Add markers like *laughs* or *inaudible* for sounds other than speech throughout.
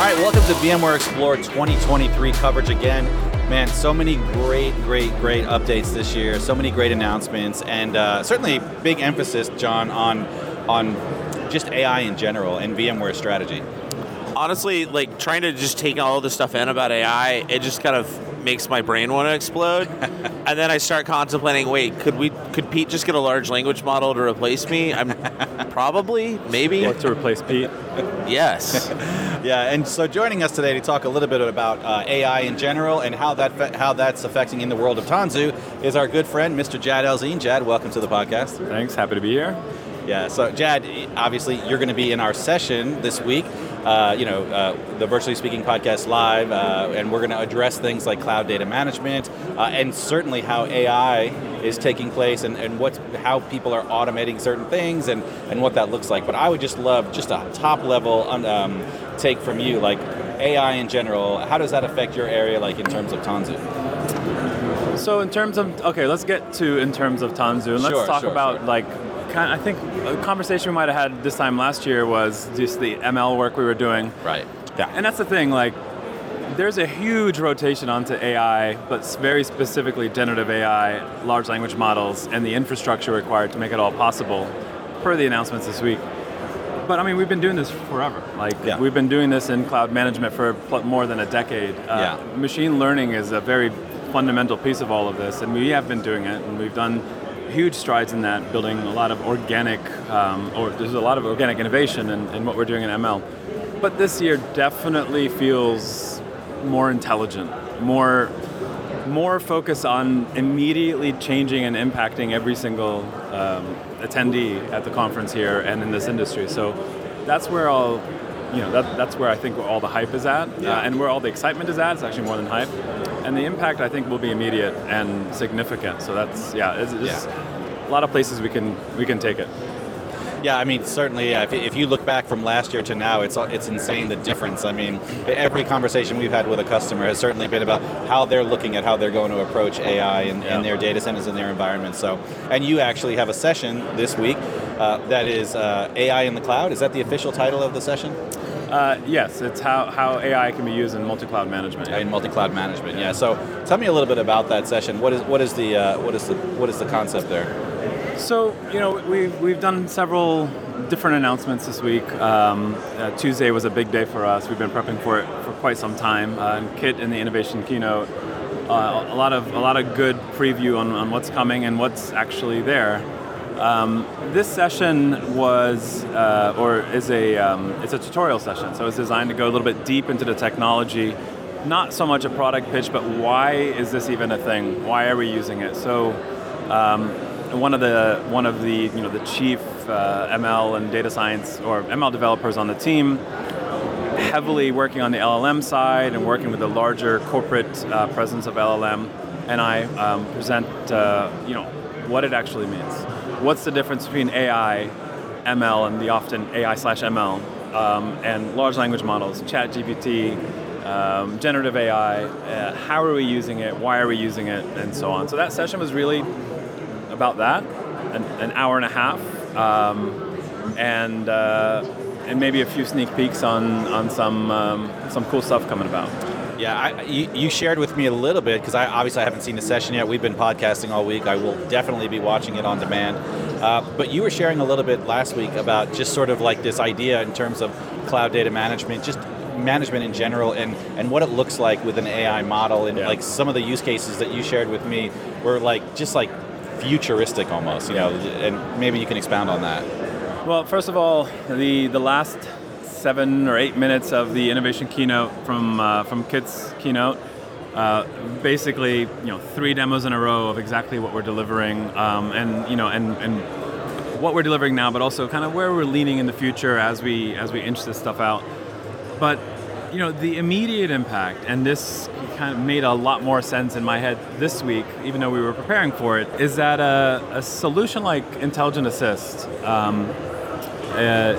All right, welcome to VMware Explore 2023 coverage again. Man, so many great, great, great updates this year. So many great announcements, and uh, certainly big emphasis, John, on on just AI in general and VMware strategy. Honestly, like trying to just take all the stuff in about AI, it just kind of makes my brain want to explode. *laughs* and then I start contemplating, wait, could we could Pete just get a large language model to replace me? I'm *laughs* probably, maybe. Or to replace Pete. Yes. *laughs* Yeah, and so joining us today to talk a little bit about uh, AI in general and how that fe- how that's affecting in the world of Tanzu is our good friend, Mr. Jad El-Zein. Jad, welcome to the podcast. Thanks, happy to be here. Yeah, so Jad, obviously you're going to be in our session this week. Uh, you know, uh, the Virtually Speaking podcast live, uh, and we're going to address things like cloud data management, uh, and certainly how AI is taking place, and, and what how people are automating certain things, and, and what that looks like. But I would just love just a top level um, take from you, like AI in general. How does that affect your area, like in terms of Tanzu? So in terms of okay, let's get to in terms of Tanzu, and let's Sure, talk sure, about sure. like kind. I think a conversation we might have had this time last year was just the ML work we were doing, Right. Yeah. And that's the thing. Like, there's a huge rotation onto AI, but very specifically generative AI, large language models, and the infrastructure required to make it all possible, per the announcements this week. But I mean, we've been doing this forever. Like, Yeah. we've been doing this in cloud management for pl- more than a decade. Uh, Yeah. Machine learning is a very fundamental piece of all of this, and we have been doing it, and we've done huge strides in that, building a lot of organic, um, or there's a lot of organic innovation in, in what we're doing in ML. But this year definitely feels more intelligent, more more focus on immediately changing and impacting every single um, attendee at the conference here and in this industry. So that's where all, you know, that, that's where I think all the hype is at, Yeah. uh, and where all the excitement is at. It's actually more than hype, and the impact I think will be immediate and significant. So that's yeah, it's, it's a lot of places we can we can take it. Yeah, I mean, certainly, yeah, if, if you look back from last year to now, it's it's insane the difference. I mean, every conversation we've had with a customer has certainly been about how they're looking at how they're going to approach AI in, in Yeah. their data centers and their environments. So, and you actually have a session this week uh, that is uh, AI in the cloud. Is that the official title of the session? Uh, yes, it's how, how AI can be used in multi-cloud management. In multi-cloud management. Yeah. So, tell me a little bit about that session. What is what is the uh, what is the what is the concept there? So, you know, we've, we've done several different announcements this week. Um, uh, Tuesday was a big day for us. We've been prepping for it for quite some time. Uh, and Kit in the innovation keynote, uh, a lot of a lot of good preview on, on what's coming and what's actually there. Um, this session was, uh, or is a, um, it's a tutorial session. So it's designed to go a little bit deep into the technology, not so much a product pitch, but why is this even a thing? Why are we using it? So um, one of the one of the you know the chief uh, ML and data science or ML developers on the team, heavily working on the LLM side and working with the larger corporate uh, presence of LLM, and I um, present uh, you know what it actually means. What's the difference between AI, ML, and the often AI slash ML, um, and large language models, Chat GPT, um, generative AI, uh, how are we using it, why are we using it, and so on. So that session was really about that, an, an hour and a half, um, and uh, and maybe a few sneak peeks on on some um, some cool stuff coming about. Yeah, I, you, you shared with me a little bit because I obviously I haven't seen the session yet. We've been podcasting all week. I will definitely be watching it on demand. Uh, but you were sharing a little bit last week about just sort of like this idea in terms of cloud data management, just management in general, and and what it looks like with an AI model, and Yeah. like some of the use cases that you shared with me were like just like futuristic almost, you know. And maybe you can expound on that. Well, first of all, the the last seven or eight minutes of the innovation keynote from uh, from Kit's keynote, uh, basically, you know, three demos in a row of exactly what we're delivering, um, and you know, and and what we're delivering now, but also kind of where we're leaning in the future as we as we inch this stuff out. But you know, the immediate impact, and this kind of made a lot more sense in my head this week, even though we were preparing for it, is that a, a solution like Intelligent Assist um, uh,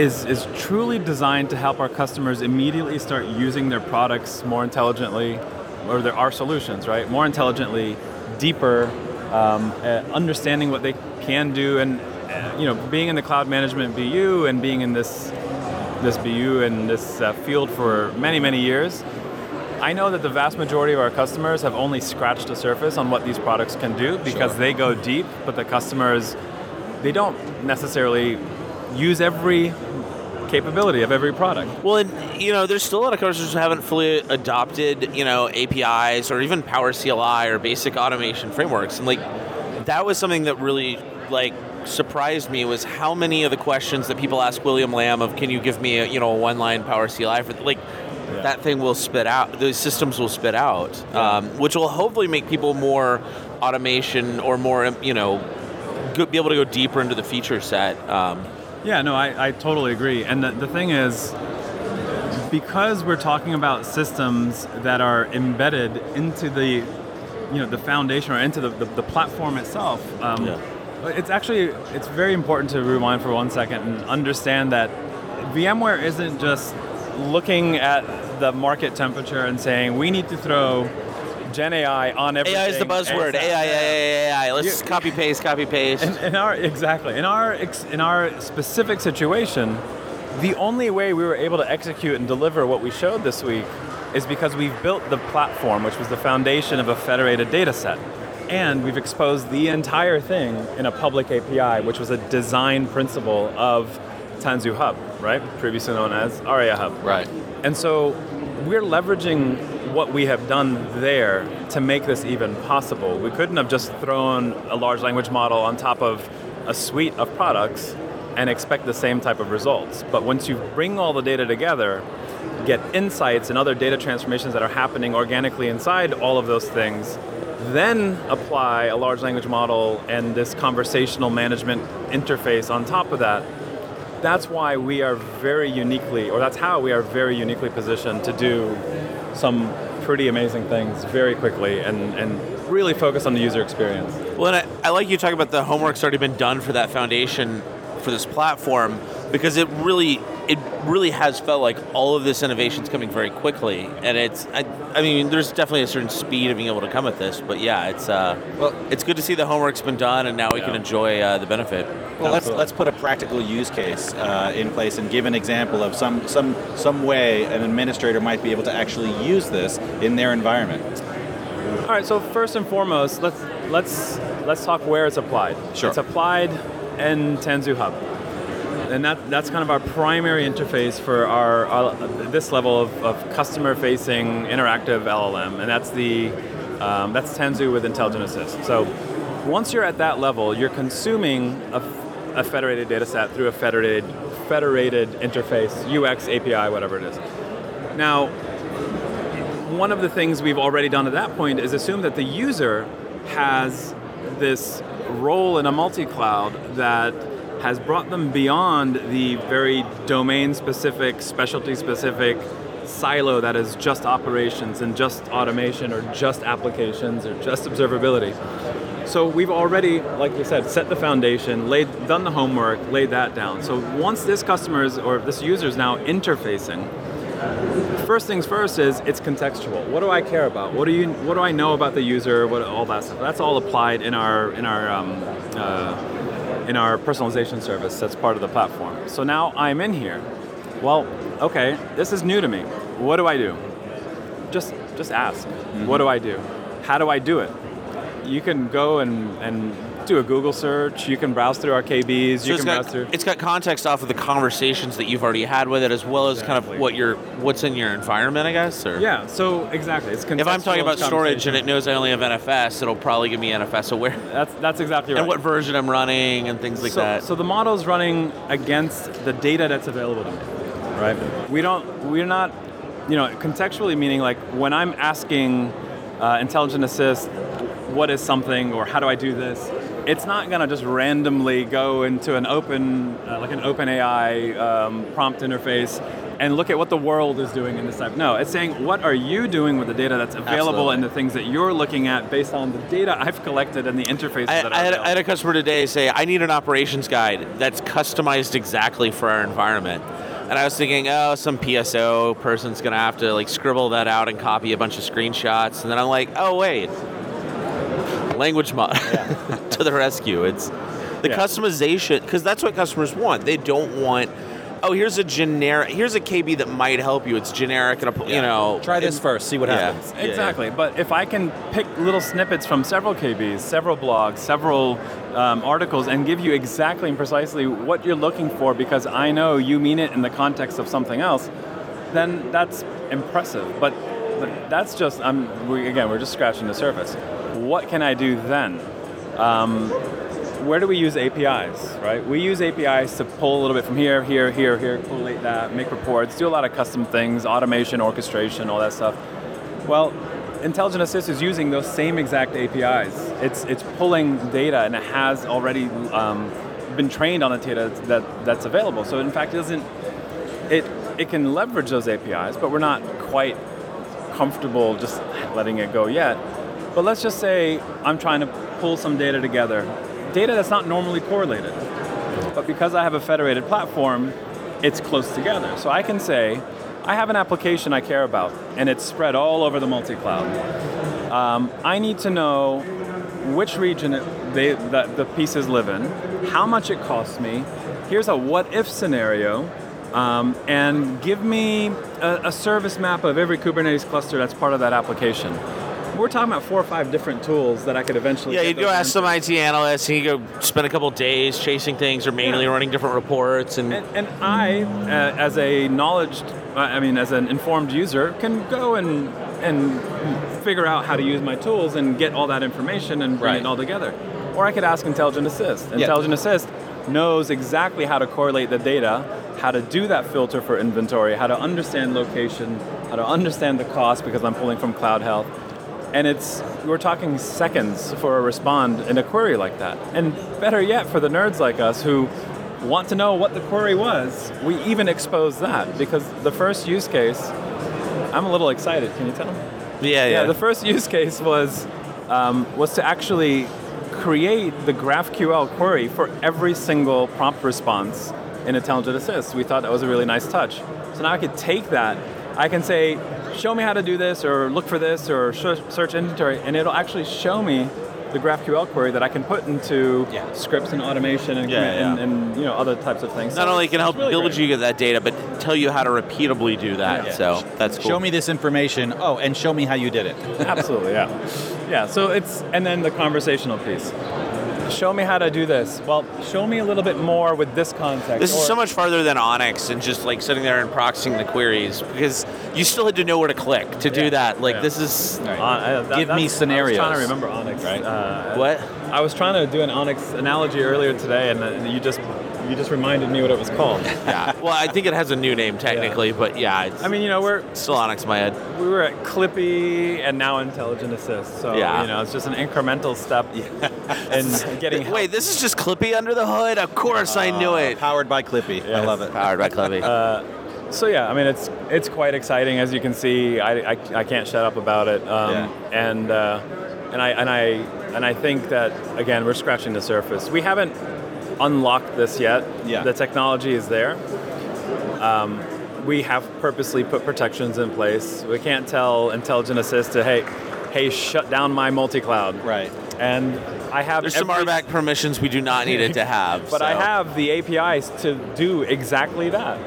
is is truly designed to help our customers immediately start using their products more intelligently, or their our solutions, right? More intelligently, deeper, um, uh, understanding what they can do, and uh, you know, being in the cloud management BU and being in this this BU and this uh, field for many, many years. I know that the vast majority of our customers have only scratched the surface on what these products can do because Sure. they go deep, but the customers, they don't necessarily use every capability of every product. Well, and you know, there's still a lot of customers who haven't fully adopted, you know, APIs or even Power CLI or basic automation frameworks, and like that was something that really like surprised me was how many of the questions that people ask William Lam of, "Can you give me a you know a one-line Power CLI for like." That thing will spit out. Those systems will spit out, um, which will hopefully make people more automation or more, you know, be able to go deeper into the feature set. Um, Yeah, no, I, I totally agree. And the, the thing is, because we're talking about systems that are embedded into the, you know, the foundation or into the, the, the platform itself, um, Yeah. it's actually it's very important to rewind for one second and understand that VMware isn't just looking at the market temperature and saying we need to throw Gen AI on everything. AI is the buzzword. ASAP. AI, AI, AI. Let's copy paste, copy paste. In, in our exactly in our in our specific situation, the only way we were able to execute and deliver what we showed this week is because we've built the platform, which was the foundation of a federated data set. And we've exposed the entire thing in a public API, which was a design principle of Tanzu Hub, right? Previously known as ARIA Hub. Right. And so we're leveraging what we have done there to make this even possible. We couldn't have just thrown a large language model on top of a suite of products and expect the same type of results. But once you bring all the data together, get insights and other data transformations that are happening organically inside all of those things, then apply a large language model and this conversational management interface on top of that, that's why we are very uniquely, or that's how we are very uniquely positioned to do some pretty amazing things very quickly and, and really focus on the user experience. Well, and I, I like you talking about the homework's already been done for that foundation for this platform because it really it really has felt like all of this innovation is coming very quickly, and it's I, I mean there's definitely a certain speed of being able to come at this, but yeah, it's uh Well- it's good to see the homework's been done, and now we can enjoy uh, the benefit. Well, let's let's put a practical use case uh, in place and give an example of some some some way an administrator might be able to actually use this in their environment. All right, so first and foremost, let's let's let's talk where it's applied. Sure. It's applied in Tanzu Hub. And that, that's kind of our primary interface for our, our this level of, of customer-facing interactive LLM, and that's the um, that's Tanzu with Intelligent Assist. So once you're at that level, you're consuming a federated data set through a federated federated interface, UX, API, whatever it is. Now, one of the things we've already done at that point is assume that the user has this role in a multi-cloud that has brought them beyond the very domain-specific, specialty-specific silo that is just operations and just automation or just applications or just observability. So we've already, like you said, set the foundation, laid, done the homework, laid that down. So once this customer is, or this user is now interfacing, first things first is it's contextual. What do I care about? What do you? What do I know about the user? What all that stuff? That's all applied in our in our um, uh, in our personalization service. That's part of the platform. So now I'm in here. Well, okay, this is new to me. What do I do? Just just ask. What mm-hmm. do I do? How do I do it? You can go and and do a Google search. You can browse through our KBs. So you can got, browse through. it's got context off of the conversations that you've already had with it, as well as kind of what your what's in your environment, I guess. Or Yeah. So exactly, it's If I'm talking about storage and it knows I only have NFS, it'll probably give me NFS aware *laughs* That's that's exactly right. and what version I'm running and things like so, that. So the model's running against the data that's available to me, right? We don't, we're not, you know, contextually meaning like when I'm asking uh, Intelligent Assist, what is something or how do I do this? It's not gonna just randomly go into an open, uh, like an open AI um, prompt interface and look at what the world is doing in this type. No, it's saying what are you doing with the data that's available Absolutely. and the things that you're looking at based on the data I've collected and the interfaces I, that I, had. I had a customer today say, I need an operations guide that's customized exactly for our environment. And I was thinking, oh, some PSO person's gonna have to like scribble that out and copy a bunch of screenshots. And then I'm like, oh wait, language mod *laughs* to the rescue. It's the Yeah. customization because that's what customers want. They don't want oh, here's a generic, here's a KB that might help you. It's generic, and a, you know, Try this and- first, see what Yeah. happens. Yeah, yeah. Exactly. But if I can pick little snippets from several KBs, several blogs, several um, articles, and give you exactly and precisely what you're looking for because I know you mean it in the context of something else, then that's impressive. But, but that's just, I'm, we, again, we're just scratching the surface. What can I do then? Um, where do we use APIs, right? We use APIs to pull a little bit from here, here, here, here, collate that, make reports, do a lot of custom things, automation, orchestration, all that stuff. Well, Intelligent Assist is using those same exact APIs. It's it's pulling data and it has already um, been trained on the data that that's available. So in fact, it doesn't it it can leverage those APIs, but we're not quite comfortable just letting it go yet. But let's just say I'm trying to pull some data together, data that's not normally correlated. But because I have a federated platform, it's close together. So I can say, I have an application I care about, and it's spread all over the multi-cloud. Um, I need to know which region they, that the pieces live in, how much it costs me. Here's a what-if scenario, um, and give me a, a service map of every Kubernetes cluster that's part of that application. We're talking about four or five different tools that I could eventually. Yeah, you'd go ask some IT analysts, and you go spend a couple days chasing things or manually Yeah. running different reports, and, And, and I, uh, as a knowledge, I mean, as an informed user, can go and and figure out how to use my tools and get all that information and bring Right. it all together. Or I could ask Intelligent Assist. Intelligent Assist knows exactly how to correlate the data, how to do that filter for inventory, how to understand location, how to understand the cost because I'm pulling from Cloud Health. And it's we're talking seconds for a respond in a query like that. And better yet, for the nerds like us who want to know what the query was, we even expose that because the first use case, I'm a little excited. Can you tell? Me? Yeah, yeah. Yeah, the first use case was um, was to actually create the GraphQL query for every single prompt response in Intelligent Assist. We thought that was a really nice touch. So now I could take that, I can say, show me how to do this, or look for this, or search inventory, and it'll actually show me the GraphQL query that I can put into Yeah. scripts and automation and, Yeah, yeah. and, and, you know other types of things. Not So only can it's help really build great. you that data, but tell you how to repeatably do that. Yeah. So that's cool. Show me this information. Oh, and show me how you did it. Absolutely, yeah. *laughs* Yeah, so it's, and then the conversational piece. Show me how to do this. Well, show me a little bit more with this context. This is or- so much farther than Onyx and just like sitting there and proxying the queries because you still had to know where to click to do Yeah. that. Like Yeah. this is Right. Uh, uh, that- Give me scenarios. I was trying to remember Onyx. Right. Uh, what? I was trying to do an Onyx analogy earlier today, and uh, you just you just reminded me what it was called. *laughs* Yeah. Well, I think it has a new name technically, but yeah, it's I mean, you know, we're still in my head. we were at Clippy and now Intelligent Assist, so Yeah. you know, it's just an incremental step *laughs* in getting. help. Wait, this is just Clippy under the hood. Of course, I knew it. Powered by Clippy. I love it. Powered by Clippy. *laughs* So yeah, I mean it's it's quite exciting as you can see. I, I, I can't shut up about it. Um, Yeah. And uh, and I and I and I think that again we're scratching the surface. We haven't unlocked this yet. Yeah. The technology is there. Um, we have purposely put protections in place. We can't tell Intelligent Assist to hey, hey, shut down my multi-cloud. Right. And I have There's some every- RBAC permissions we do not need it to *laughs* have. but I have the APIs to do exactly that.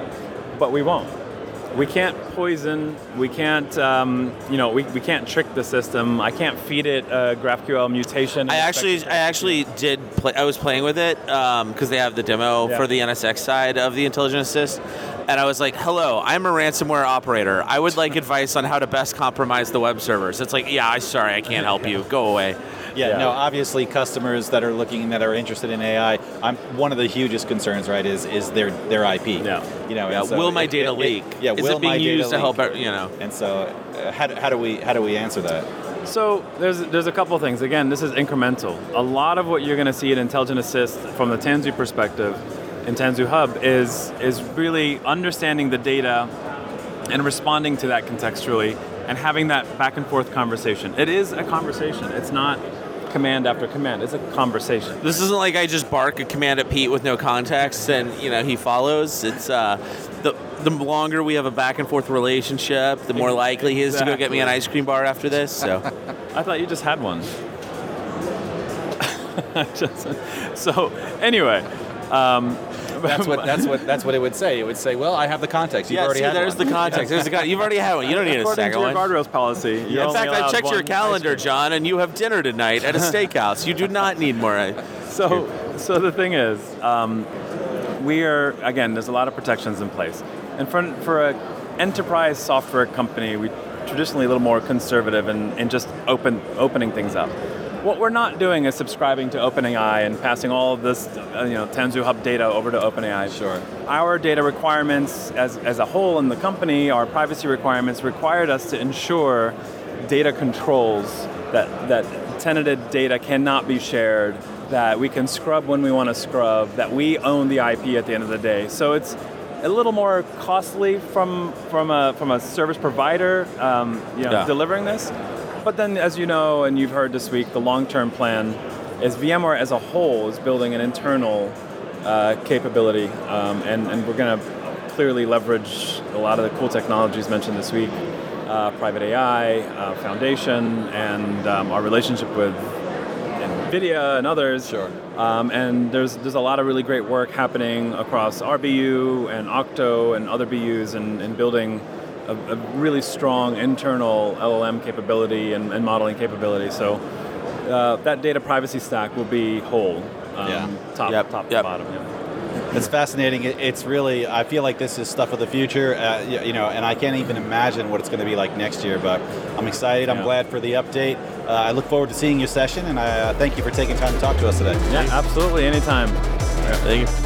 But we won't. We can't poison. We can't, um, you know, we, we can't trick the system. I can't feed it a GraphQL mutation. I actually, I actually did. Play, I was playing with it because they have the demo Yeah. for the NSX side of the Intelligent Assist, and I was like, "Hello, I'm a ransomware operator. I would like *laughs* advice on how to best compromise the web servers." It's like, "Yeah, I'm sorry, I can't help you. Go away." Yeah, Yeah. no, obviously customers that are looking that are interested in AI, I'm one of the hugest concerns, right, is is their their IP. Yeah. You know, Yeah, so will my data it- leak? Yeah, Is will it being my data used to help? leak? You know. And so, uh, how, do, how do we how do we answer that? So there's there's a couple of things. Again, this is incremental. A lot of what you're going to see in Intelligent Assist from the Tanzu perspective in Tanzu Hub is is really understanding the data and responding to that contextually and having that back and forth conversation. It is a conversation. It's not command after command. It's a conversation. This isn't like I just bark a command at Pete with no context and you know he follows. It's uh, the the longer we have a back and forth relationship, the more likely he is to go get me an ice cream bar after this. So *laughs* I thought you just had one. *laughs* Just- so anyway, um, *laughs* that's what that's what that's what it would say. It would say, "Well, I have the context. You've yeah, already see, had there's one." the context. There's the con- You've already had one. You don't need a According second to your one. guardrails policy. *laughs* you're In only fact, I allowed checked your one ice calendar, cream. John, and you have dinner tonight at a *laughs* steakhouse. You do not need more. ice. So, so the thing is, um, we are again. There's a lot of protections in place, and for for a enterprise software company, we traditionally a little more conservative and in, in just open opening things up. What we're not doing is subscribing to OpenAI and passing all of this, uh, you know, Tanzu Hub data over to OpenAI. Sure. Our data requirements, as, as a whole in the company, our privacy requirements required us to ensure data controls that that tenanted data cannot be shared, that we can scrub when we want to scrub, that we own the IP at the end of the day. So it's a little more costly from from a from a service provider, um, you know, Yeah. delivering this. But then, as you know, and you've heard this week, the long-term plan is VMware as a whole is building an internal uh, capability, um, and, and we're going to clearly leverage a lot of the cool technologies mentioned this week, uh, private AI, uh, Foundation, and um, our relationship with NVIDIA and others. Sure. Um, and there's there's a lot of really great work happening across RBU and Octo and other BUs and, in building a, a really strong internal LLM capability and, and modeling capability. So uh, that data privacy stack will be whole, um, Yeah. top Yep, top yep. to bottom. Yeah. It's fascinating. It's really, I feel like this is stuff of the future, uh, you know, and I can't even imagine what it's going to be like next year. But I'm excited. I'm Yeah. glad for the update. Uh, I look forward to seeing your session, and I uh, thank you for taking time to talk to us today. Yeah, absolutely. Anytime. Thank you.